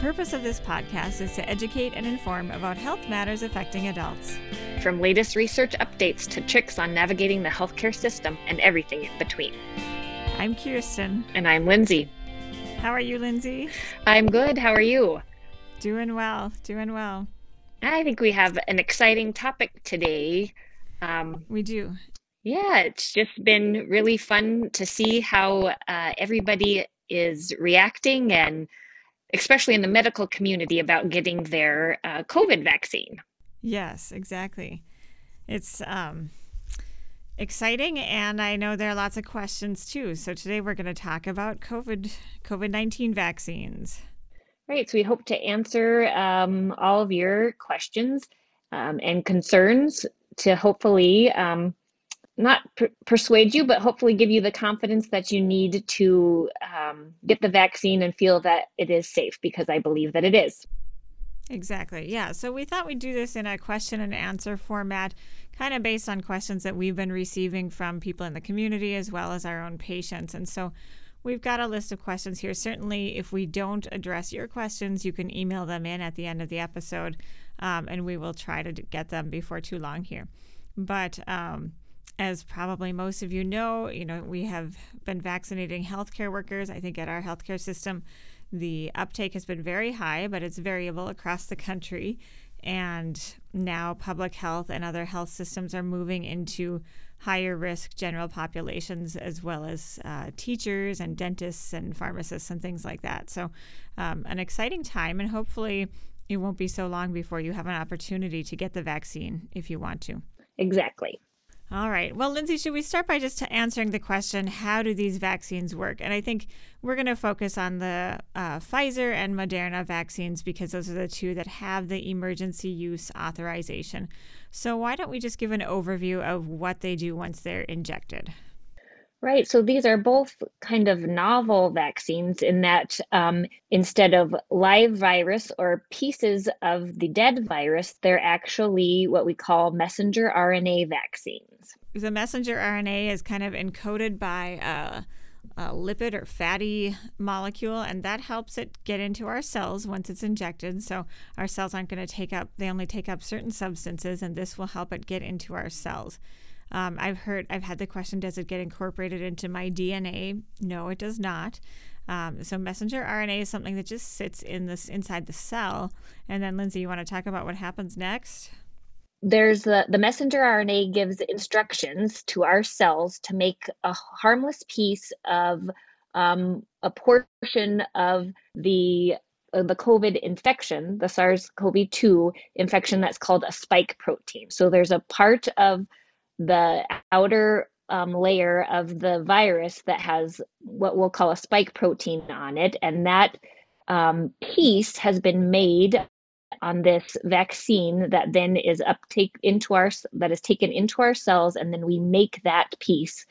Purpose of this podcast is to educate and inform about health matters affecting adults. From latest research updates to tricks on navigating the healthcare system and everything in between. I'm Kirsten. And I'm Lindsay. How are you, Lindsay? I'm good. How are you? Doing well. Doing well. I think we have an exciting topic today. Um, we do. Yeah, it's just been really fun to see how uh, everybody is reacting and especially in the medical community, about getting their uh, COVID vaccine. Yes, exactly. It's um, exciting, and I know there are lots of questions too. So today we're going to talk about COVID COVID nineteen vaccines. Right. So we hope to answer um, all of your questions um, and concerns to hopefully um, not per- persuade you, but hopefully give you the confidence that you need to um, get the vaccine and feel that it is safe because I believe that it is. Exactly. Yeah. So we thought we'd do this in a question and answer format, kind of based on questions that we've been receiving from people in the community as well as our own patients. And so we've got a list of questions here. Certainly, if we don't address your questions, you can email them in at the end of the episode, um, and we will try to get them before too long here. But um, as probably most of you know, you know, we have been vaccinating healthcare workers. I think at our healthcare system, the uptake has been very high, but it's variable across the country. And now public health and other health systems are moving into higher risk general populations as well as uh, teachers and dentists and pharmacists and things like that. So, um, an exciting time, and hopefully, it won't be so long before you have an opportunity to get the vaccine if you want to. Exactly. All right. Well, Lindsay, should we start by just answering the question how do these vaccines work? And I think we're going to focus on the uh, Pfizer and Moderna vaccines because those are the two that have the emergency use authorization. So, why don't we just give an overview of what they do once they're injected? Right. So these are both kind of novel vaccines in that um, instead of live virus or pieces of the dead virus, they're actually what we call messenger RNA vaccines. The messenger RNA is kind of encoded by a, a lipid or fatty molecule, and that helps it get into our cells once it's injected. So our cells aren't going to take up, they only take up certain substances, and this will help it get into our cells. Um, I've heard, I've had the question, does it get incorporated into my DNA? No, it does not. Um, so messenger RNA is something that just sits in this inside the cell. And then, Lindsay, you want to talk about what happens next? There's the the messenger RNA gives instructions to our cells to make a harmless piece of um, a portion of the uh, the COVID infection, the SARS-CoV-2 infection that's called a spike protein. So there's a part of the outer um, layer of the virus that has what we'll call a spike protein on it. And that um, piece has been made on this vaccine that then is uptake into our that is taken into our cells and then we make that piece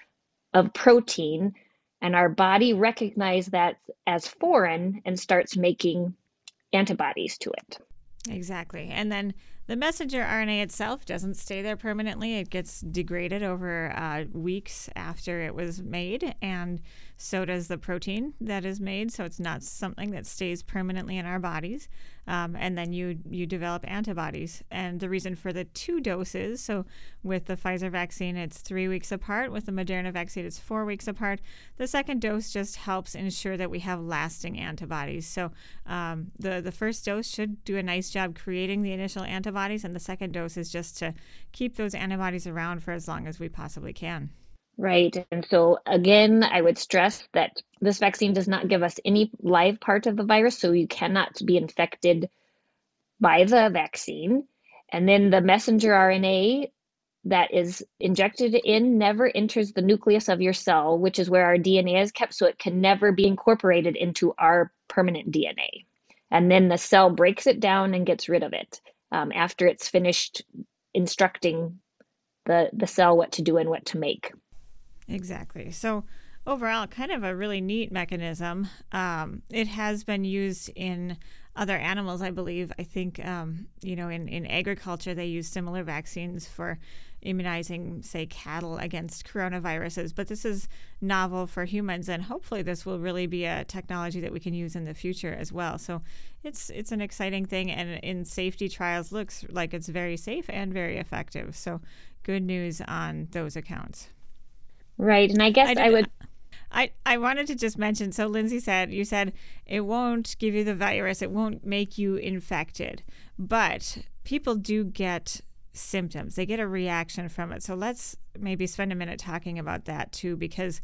of protein and our body recognizes that as foreign and starts making antibodies to it exactly and then the messenger RNA itself doesn't stay there permanently. It gets degraded over uh, weeks after it was made, and so does the protein that is made. So it's not something that stays permanently in our bodies. Um, and then you you develop antibodies. And the reason for the two doses, so with the Pfizer vaccine, it's three weeks apart. With the Moderna vaccine, it's four weeks apart. The second dose just helps ensure that we have lasting antibodies. So um, the the first dose should do a nice job creating the initial antibodies, and the second dose is just to keep those antibodies around for as long as we possibly can. Right. And so, again, I would stress that this vaccine does not give us any live part of the virus, so you cannot be infected by the vaccine. And then the messenger RNA that is injected in never enters the nucleus of your cell, which is where our DNA is kept, so it can never be incorporated into our permanent DNA. And then the cell breaks it down and gets rid of it um, after it's finished instructing the, the cell what to do and what to make. Exactly. So, overall, kind of a really neat mechanism. Um, it has been used in other animals, I believe. I think, um, you know, in, in agriculture, they use similar vaccines for immunizing, say, cattle against coronaviruses. But this is novel for humans, and hopefully, this will really be a technology that we can use in the future as well. So it's it's an exciting thing, and in safety trials, looks like it's very safe and very effective. So good news on those accounts. Right, and I guess I, I would. I, I wanted to just mention so Lindsay said you said it won't give you the virus it won't make you infected but people do get symptoms they get a reaction from it so let's maybe spend a minute talking about that too because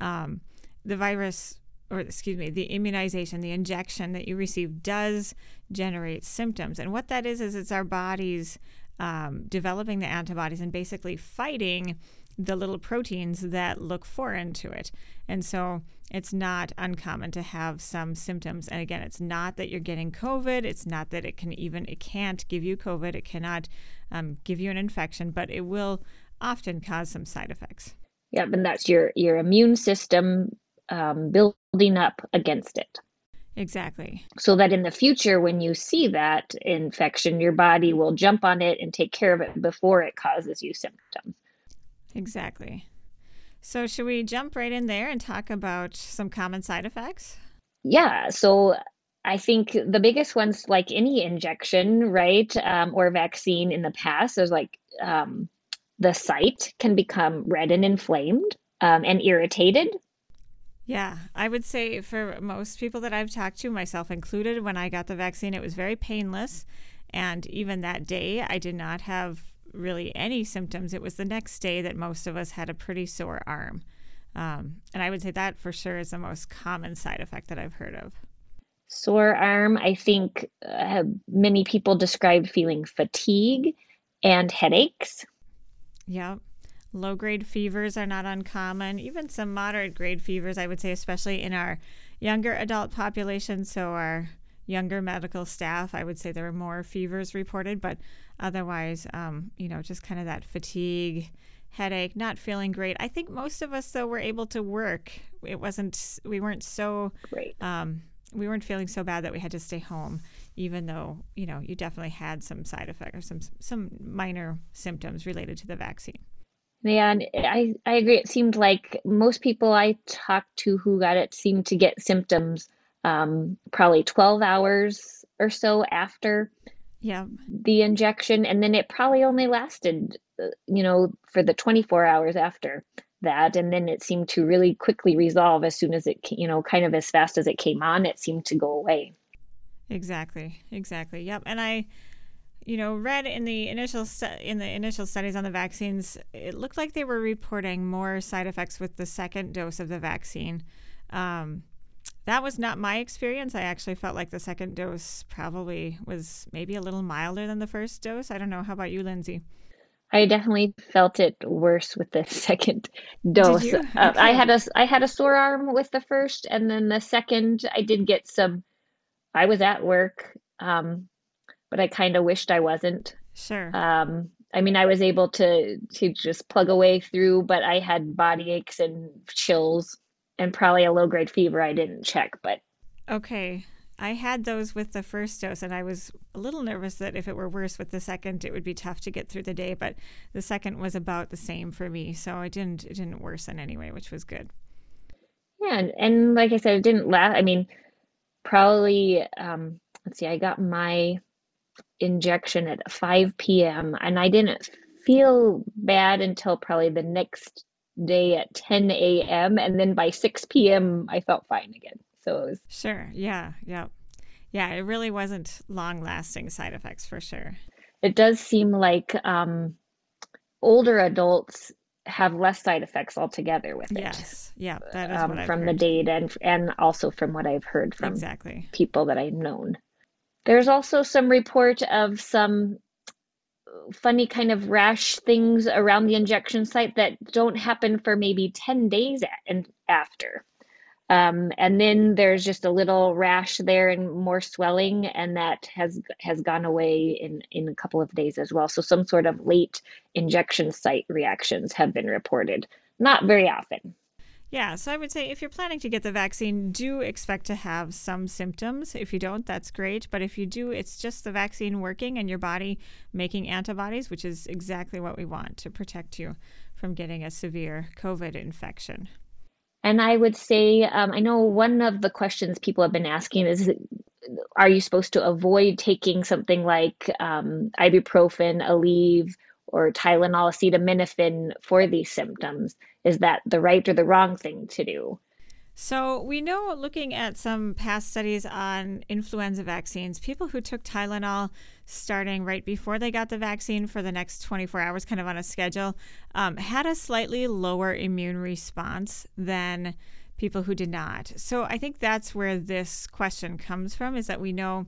um, the virus or excuse me the immunization the injection that you receive does generate symptoms and what that is is it's our bodies um, developing the antibodies and basically fighting the little proteins that look foreign to it. And so it's not uncommon to have some symptoms. And again, it's not that you're getting COVID. It's not that it can even, it can't give you COVID. It cannot um, give you an infection, but it will often cause some side effects. Yeah, and that's your your immune system um, building up against it. Exactly. So that in the future, when you see that infection, your body will jump on it and take care of it before it causes you symptoms. Exactly. So, should we jump right in there and talk about some common side effects? Yeah. So, I think the biggest ones, like any injection, right, um, or vaccine in the past, is like um, the site can become red and inflamed um, and irritated. Yeah, I would say for most people that I've talked to, myself included, when I got the vaccine, it was very painless. And even that day, I did not have really any symptoms. It was the next day that most of us had a pretty sore arm. Um, and I would say that for sure is the most common side effect that I've heard of. Sore arm, I think uh, many people describe feeling fatigue and headaches. Yeah. Low grade fevers are not uncommon, even some moderate grade fevers, I would say, especially in our younger adult population. So, our younger medical staff, I would say there were more fevers reported, but otherwise, um, you know, just kind of that fatigue, headache, not feeling great. I think most of us, though, were able to work. It wasn't, we weren't so, um, we weren't feeling so bad that we had to stay home, even though, you know, you definitely had some side effects or some, some minor symptoms related to the vaccine. Yeah, and I, I agree. It seemed like most people I talked to who got it seemed to get symptoms um, probably 12 hours or so after yeah. the injection. And then it probably only lasted, uh, you know, for the 24 hours after that. And then it seemed to really quickly resolve as soon as it, you know, kind of as fast as it came on, it seemed to go away. Exactly. Exactly. Yep. And I, you know, read in the initial stu- in the initial studies on the vaccines, it looked like they were reporting more side effects with the second dose of the vaccine. Um, that was not my experience. I actually felt like the second dose probably was maybe a little milder than the first dose. I don't know. How about you, Lindsay? I definitely felt it worse with the second dose. Uh. I had a I had a sore arm with the first, and then the second, I did get some. I was at work, um, but I kind of wished I wasn't. Sure. Um, I mean, I was able to to just plug away through, but I had body aches and chills and probably a low grade fever I didn't check, but okay. I had those with the first dose, and I was a little nervous that if it were worse with the second, it would be tough to get through the day. But the second was about the same for me, so it didn't it didn't worsen anyway, which was good. Yeah, and, and like I said, it didn't last. I mean, probably um, let's see, I got my injection at 5 p.m. and I didn't feel bad until probably the next day at 10 a.m. and then by 6 p.m. I felt fine again. So it was Sure. Yeah. Yeah. Yeah, it really wasn't long lasting side effects for sure. It does seem like um, older adults have less side effects altogether with it. Yes. Yeah. That is um, from heard. the data and and also from what I've heard from exactly people that I've known. There's also some report of some funny kind of rash things around the injection site that don't happen for maybe 10 days and after. Um, and then there's just a little rash there and more swelling, and that has has gone away in in a couple of days as well. So some sort of late injection site reactions have been reported. Not very often. Yeah, so I would say if you're planning to get the vaccine, do expect to have some symptoms. If you don't, that's great. But if you do, it's just the vaccine working and your body making antibodies, which is exactly what we want to protect you from getting a severe COVID infection. And I would say, um, I know one of the questions people have been asking is Are you supposed to avoid taking something like um, ibuprofen, Aleve, or Tylenol, acetaminophen for these symptoms? Is that the right or the wrong thing to do? So, we know looking at some past studies on influenza vaccines, people who took Tylenol starting right before they got the vaccine for the next 24 hours, kind of on a schedule, um, had a slightly lower immune response than people who did not. So, I think that's where this question comes from is that we know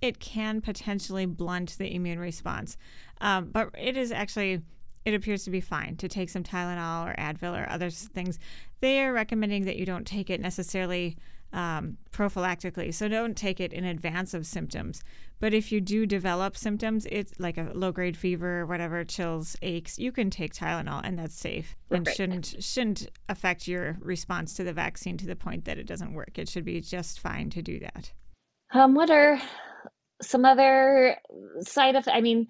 it can potentially blunt the immune response. Um, but it is actually it appears to be fine to take some Tylenol or Advil or other things. They are recommending that you don't take it necessarily um, prophylactically, so don't take it in advance of symptoms. But if you do develop symptoms, it's like a low grade fever, whatever, chills, aches, you can take Tylenol, and that's safe and right. shouldn't shouldn't affect your response to the vaccine to the point that it doesn't work. It should be just fine to do that. Um, what are some other side of, I mean,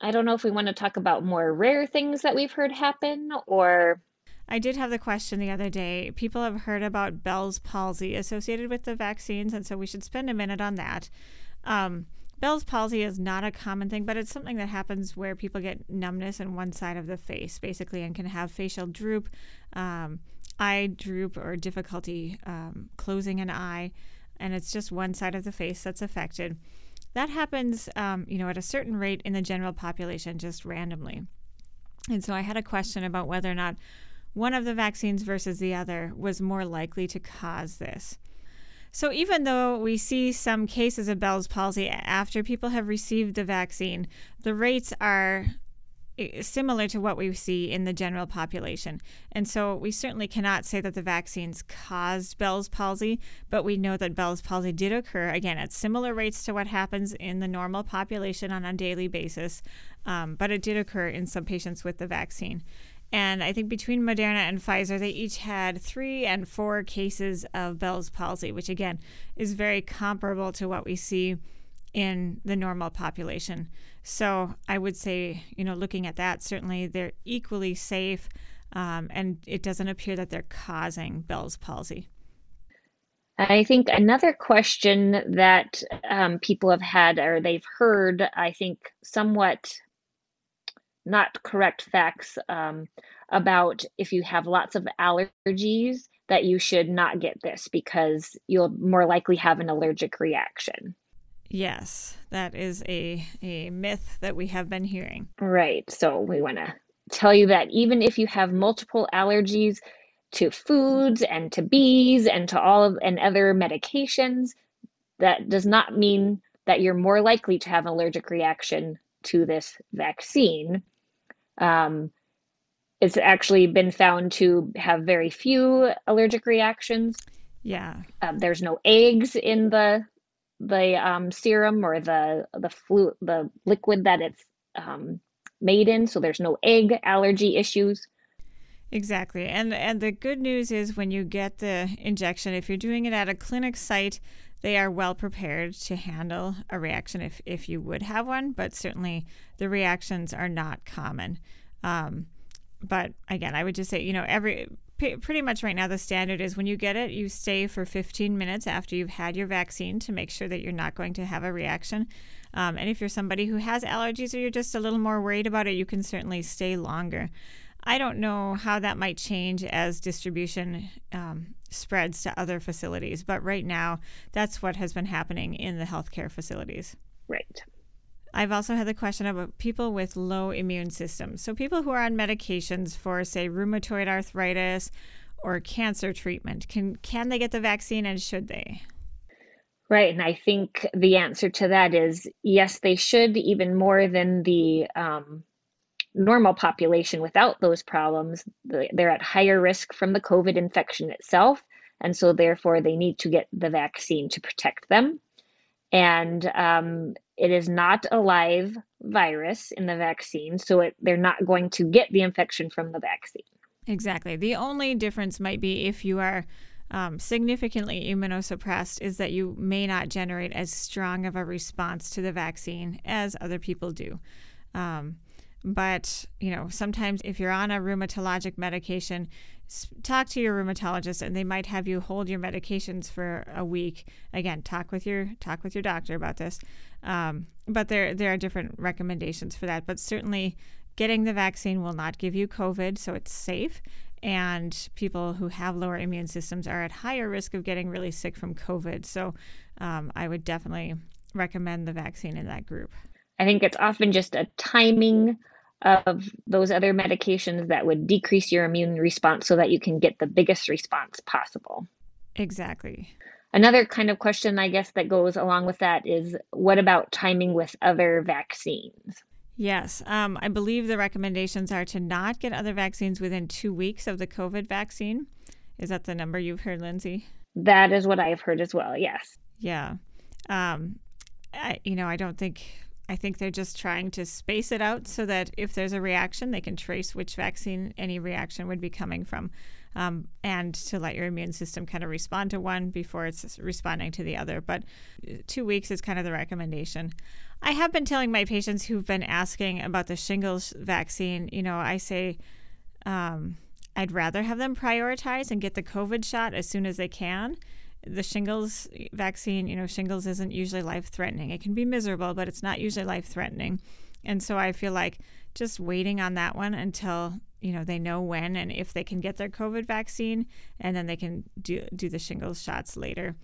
I don't know if we want to talk about more rare things that we've heard happen or. I did have the question the other day. People have heard about Bell's palsy associated with the vaccines, and so we should spend a minute on that. Um, Bell's palsy is not a common thing, but it's something that happens where people get numbness in one side of the face, basically, and can have facial droop, um, eye droop, or difficulty um, closing an eye. And it's just one side of the face that's affected. That happens, um, you know, at a certain rate in the general population, just randomly. And so I had a question about whether or not one of the vaccines versus the other was more likely to cause this. So, even though we see some cases of Bell's palsy after people have received the vaccine, the rates are similar to what we see in the general population. And so we certainly cannot say that the vaccines caused Bell's palsy, but we know that Bell's palsy did occur, again, at similar rates to what happens in the normal population on a daily basis, um, but it did occur in some patients with the vaccine. And I think between Moderna and Pfizer, they each had three and four cases of Bell's palsy, which again is very comparable to what we see in the normal population. So I would say, you know, looking at that, certainly they're equally safe, um, and it doesn't appear that they're causing Bell's palsy. I think another question that um, people have had or they've heard, I think, somewhat not correct facts um, about if you have lots of allergies, that you should not get this because you'll more likely have an allergic reaction. Yes, that is a, a myth that we have been hearing. Right. So we want to tell you that even if you have multiple allergies to foods and to bees and to all of and other medications, that does not mean that you're more likely to have an allergic reaction to this vaccine. Um, it's actually been found to have very few allergic reactions. Yeah. Um, there's no eggs in the the um, serum or the the flu the liquid that it's um, made in, so there's no egg allergy issues. Exactly, and and the good news is when you get the injection, if you're doing it at a clinic site, they are well prepared to handle a reaction if if you would have one. But certainly the reactions are not common. Um, but again, I would just say you know every pretty much right now the standard is when you get it, you stay for 15 minutes after you've had your vaccine to make sure that you're not going to have a reaction. Um, and if you're somebody who has allergies or you're just a little more worried about it, you can certainly stay longer. I don't know how that might change as distribution um, spreads to other facilities, but right now, that's what has been happening in the healthcare facilities. Right. I've also had the question about people with low immune systems. So, people who are on medications for, say, rheumatoid arthritis or cancer treatment, can, can they get the vaccine and should they? Right. And I think the answer to that is yes, they should, even more than the um, normal population without those problems. They're at higher risk from the COVID infection itself. And so, therefore, they need to get the vaccine to protect them. And um, it is not a live virus in the vaccine. So, it, they're not going to get the infection from the vaccine. Exactly. The only difference might be if you are um, significantly immunosuppressed is that you may not generate as strong of a response to the vaccine as other people do. Um, but, you know, sometimes if you're on a rheumatologic medication, talk to your rheumatologist and they might have you hold your medications for a week. Again, talk with your talk with your doctor about this. Um, but there there are different recommendations for that. But certainly getting the vaccine will not give you COVID, so it's safe and people who have lower immune systems are at higher risk of getting really sick from COVID. So um, I would definitely recommend the vaccine in that group. I think it's often just a timing of those other medications that would decrease your immune response so that you can get the biggest response possible. Exactly. Another kind of question, I guess, that goes along with that is what about timing with other vaccines? Yes. Um, I believe the recommendations are to not get other vaccines within two weeks of the COVID vaccine. Is that the number you've heard, Lindsay? That is what I've heard as well. Yes. Yeah. Um, I, you know, I don't think, I think they're just trying to space it out so that if there's a reaction, they can trace which vaccine any reaction would be coming from. Um, and to let your immune system kind of respond to one before it's responding to the other. But uh, two weeks is kind of the recommendation. I have been telling my patients who've been asking about the shingles vaccine, you know, I say, um, I'd rather have them prioritize and get the COVID shot as soon as they can. The shingles vaccine, you know, shingles isn't usually life threatening. It can be miserable, but it's not usually life threatening. And so I feel like just waiting on that one until, you know, they know when and if they can get their COVID vaccine and then they can do, do the shingles shots later.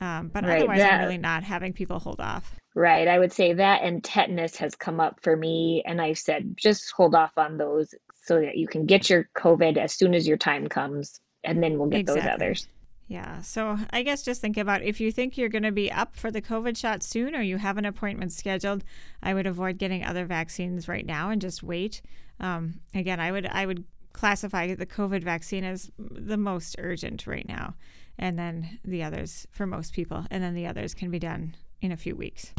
Um, but right, otherwise, that, I'm really not having people hold off. Right. I would say that and tetanus has come up for me. And I've said just hold off on those so that you can get your COVID as soon as your time comes. And then we'll get exactly. those others. Yeah. So I guess just think about if you think you're going to be up for the COVID shot soon or you have an appointment scheduled, I would avoid getting other vaccines right now and just wait. Um, again, I would I would classify the COVID vaccine as the most urgent right now, and then the others for most people, and then the others can be done in a few weeks.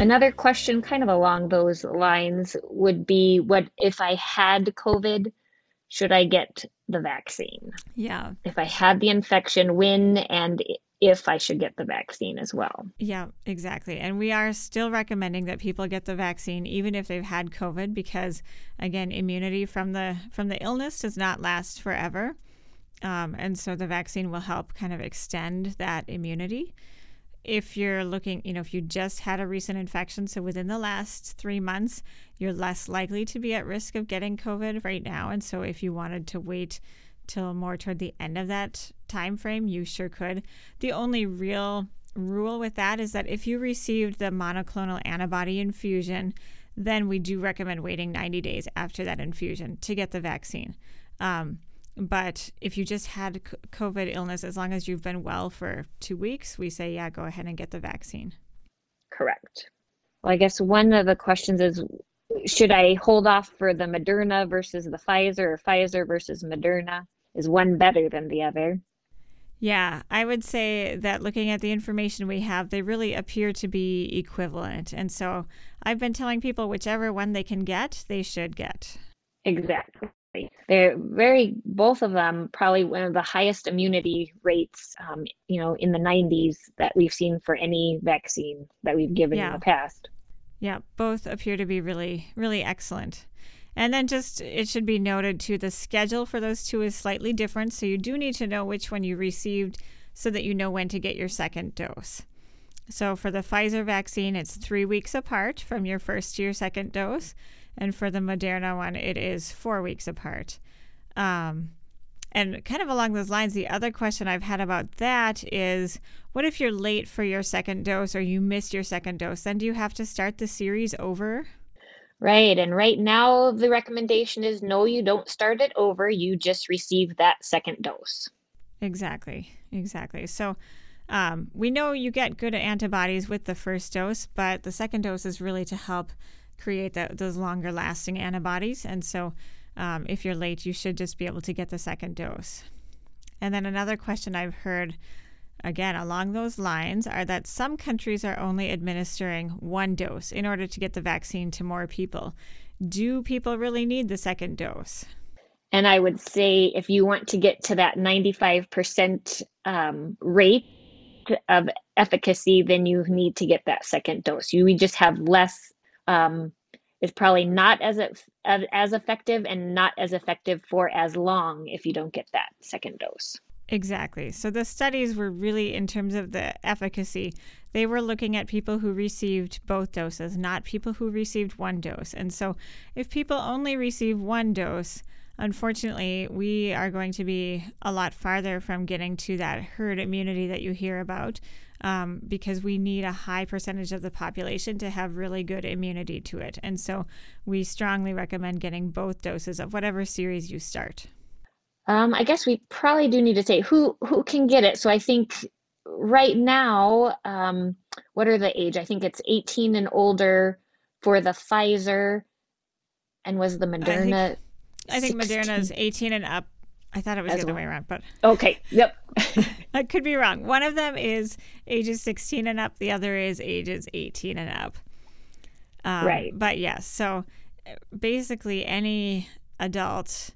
Another question, kind of along those lines, would be what if I had COVID, should I get the vaccine? Yeah. If I had the infection, when and if I should get the vaccine as well. Yeah, exactly. And we are still recommending that people get the vaccine even if they've had COVID because again, immunity from the from the illness does not last forever. Um, and so the vaccine will help kind of extend that immunity. If you're looking, you know, if you just had a recent infection, so within the last three months, you're less likely to be at risk of getting COVID right now. And so if you wanted to wait till more toward the end of that time frame, you sure could. The only real rule with that is that if you received the monoclonal antibody infusion, then we do recommend waiting 90 days after that infusion to get the vaccine. Um, but if you just had COVID illness, as long as you've been well for two weeks, we say, yeah, go ahead and get the vaccine. Correct. Well, I guess one of the questions is should I hold off for the Moderna versus the Pfizer or Pfizer versus Moderna? Is one better than the other? Yeah, I would say that looking at the information we have, they really appear to be equivalent. And so I've been telling people whichever one they can get, they should get. Exactly. They're very, both of them, probably one of the highest immunity rates, um, you know, in the 90s that we've seen for any vaccine that we've given yeah. in the past. Yeah, both appear to be really, really excellent. And then just it should be noted too the schedule for those two is slightly different. So you do need to know which one you received so that you know when to get your second dose. So for the Pfizer vaccine, it's three weeks apart from your first to your second dose. And for the Moderna one, it is four weeks apart. Um, and kind of along those lines, the other question I've had about that is what if you're late for your second dose or you missed your second dose? Then do you have to start the series over? Right. And right now, the recommendation is no, you don't start it over. You just receive that second dose. Exactly. Exactly. So um, we know you get good antibodies with the first dose, but the second dose is really to help create that, those longer lasting antibodies. And so um, if you're late, you should just be able to get the second dose. And then another question I've heard, again, along those lines, are that some countries are only administering one dose in order to get the vaccine to more people. Do people really need the second dose? And I would say if you want to get to that 95% um, rate of efficacy, then you need to get that second dose. You we just have less um, is probably not as as effective and not as effective for as long if you don't get that second dose. Exactly. So the studies were really in terms of the efficacy, they were looking at people who received both doses, not people who received one dose. And so if people only receive one dose, unfortunately, we are going to be a lot farther from getting to that herd immunity that you hear about um, because we need a high percentage of the population to have really good immunity to it. And so we strongly recommend getting both doses of whatever series you start. Um, I guess we probably do need to say who who can get it. So I think right now, um, what are the age? I think it's 18 and older for the Pfizer, and was the Moderna I think Moderna is 18 and up. I thought it was the other well. way around, but okay, yep. I could be wrong. One of them is ages 16 and up. The other is ages 18 and up. Um, right. But yes, so basically any adult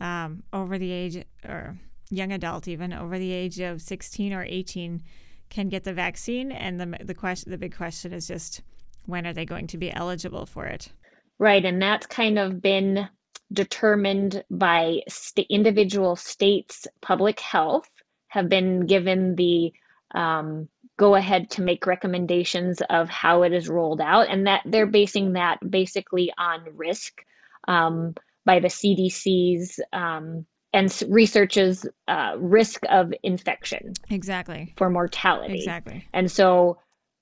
um, over the age or young adult even over the age of 16 or 18 can get the vaccine and the the question the big question is just when are they going to be eligible for it right and that's kind of been determined by st- individual states' public health have been given the um, go ahead to make recommendations of how it is rolled out, and that they're basing that basically on risk um, by the CDC's um, and researches uh, risk of infection. Exactly. For mortality. Exactly. And so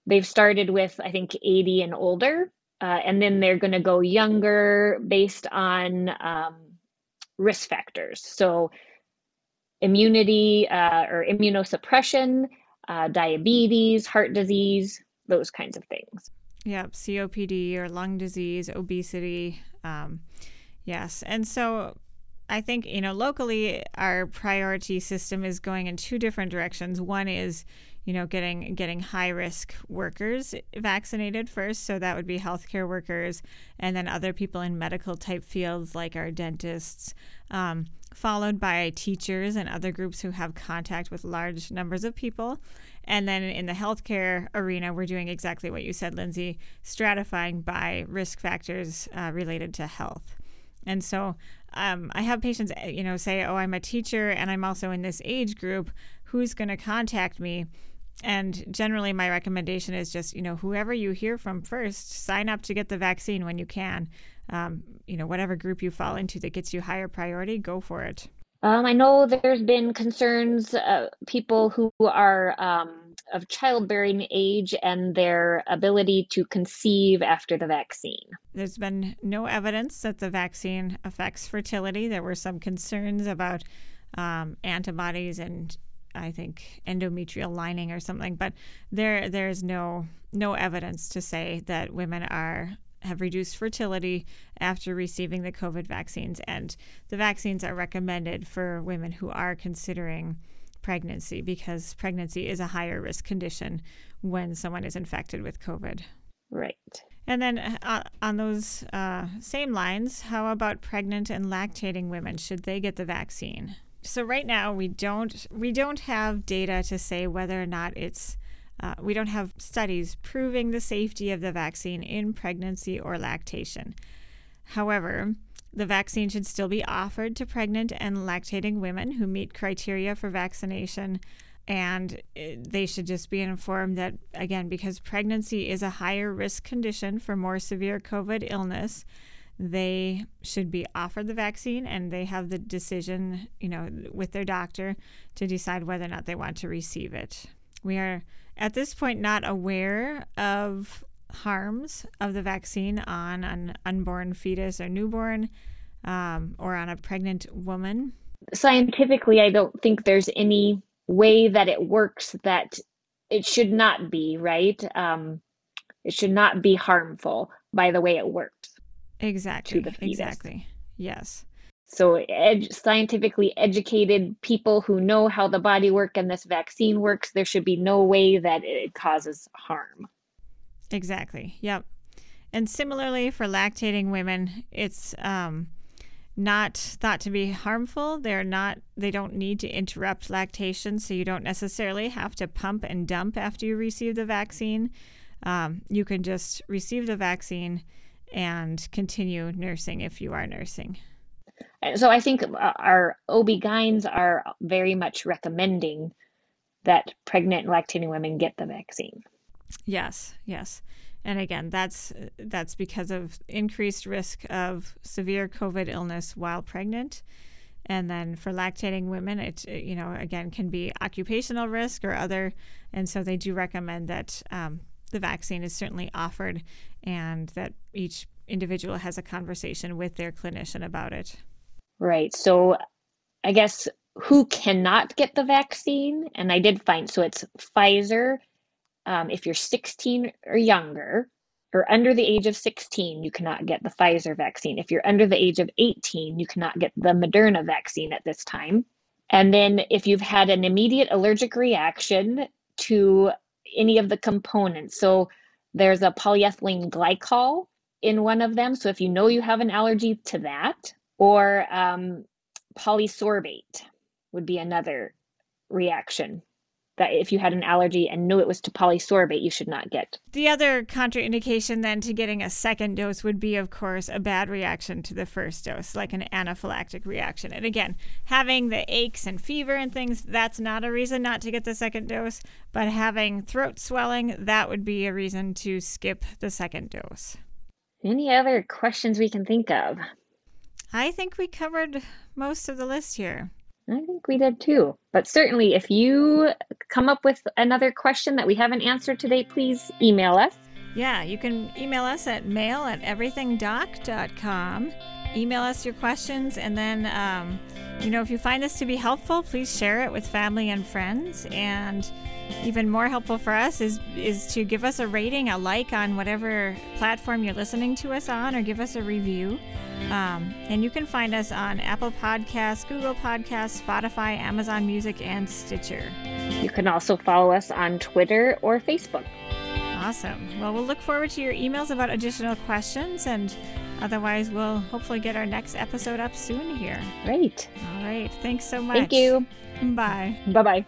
they've started with, I think, 80 and older uh, and then they're going to go younger based on um, risk factors. So, immunity uh, or immunosuppression, uh, diabetes, heart disease, those kinds of things. Yep, COPD or lung disease, obesity. Um, yes. And so I think, you know, locally, our priority system is going in two different directions. One is you know, getting getting high risk workers vaccinated first. So that would be healthcare workers, and then other people in medical type fields like our dentists, um, followed by teachers and other groups who have contact with large numbers of people. And then in the healthcare arena, we're doing exactly what you said, Lindsay, stratifying by risk factors uh, related to health. And so um, I have patients, you know, say, "Oh, I'm a teacher and I'm also in this age group. Who's going to contact me?" And generally, my recommendation is just, you know, whoever you hear from first, sign up to get the vaccine when you can. Um, you know, whatever group you fall into that gets you higher priority, go for it. Um, I know there's been concerns, uh, people who are um, of childbearing age and their ability to conceive after the vaccine. There's been no evidence that the vaccine affects fertility. There were some concerns about um, antibodies and I think endometrial lining or something, but there there's no no evidence to say that women are have reduced fertility after receiving the COVID vaccines, and the vaccines are recommended for women who are considering pregnancy because pregnancy is a higher risk condition when someone is infected with COVID. Right. And then uh, on those uh, same lines, how about pregnant and lactating women? Should they get the vaccine? So right now we don't we don't have data to say whether or not it's uh, we don't have studies proving the safety of the vaccine in pregnancy or lactation. However, the vaccine should still be offered to pregnant and lactating women who meet criteria for vaccination. And uh, they should just be informed that, again, because pregnancy is a higher risk condition for more severe COVID illness, they should be offered the vaccine and they have the decision, you know, with their doctor to decide whether or not they want to receive it. We are at this point not aware of harms of the vaccine on an unborn fetus or newborn um, or on a pregnant woman. scientifically, I don't think there's any way that it works that it should not be, right? Um, it should not be harmful by the way it works. Exactly. Exactly. Yes. So, ed- scientifically educated people who know how the body work and this vaccine works, there should be no way that it causes harm. Exactly. Yep. And similarly for lactating women, it's um, not thought to be harmful. They're not. They don't need to interrupt lactation, so you don't necessarily have to pump and dump after you receive the vaccine. Um, you can just receive the vaccine and continue nursing if you are nursing. So I think uh, our OB-GYNs are very much recommending that pregnant and lactating women get the vaccine. Yes, yes. And again, that's that's because of increased risk of severe COVID illness while pregnant. And then for lactating women, it you know again can be occupational risk or other, and so they do recommend that um, the vaccine is certainly offered, and that each individual has a conversation with their clinician about it. Right. So, I guess who cannot get the vaccine, and I did find so it's Pfizer, um, if you're 16 or younger, or under the age of 16, you cannot get the Pfizer vaccine. If you're under the age of 18, you cannot get the Moderna vaccine at this time. And then if you've had an immediate allergic reaction to any of the components, so there's a polyethylene glycol in one of them. So if you know you have an allergy to that, or um, polysorbate would be another reaction that if you had an allergy and knew it was to polysorbate, you should not get. The other contraindication then to getting a second dose would be, of course, a bad reaction to the first dose, like an anaphylactic reaction. And again, having the aches and fever and things, that's not a reason not to get the second dose, but having throat swelling, that would be a reason to skip the second dose. Any other questions we can think of? I think we covered most of the list here. I think we did too. But certainly, if you come up with another question that we haven't answered today, please email us. Yeah, you can email us at mail at everythingdoc.com. Email us your questions, and then, um, you know, if you find this to be helpful, please share it with family and friends. And even more helpful for us is is to give us a rating, a like on whatever platform you're listening to us on, or give us a review. Um, and you can find us on Apple Podcasts, Google Podcasts, Spotify, Amazon Music, and Stitcher. You can also follow us on Twitter or Facebook. Awesome. Well, we'll look forward to your emails about additional questions, and otherwise, we'll hopefully get our next episode up soon here. Great. All right. Thanks so much. Thank you. Bye. Bye bye.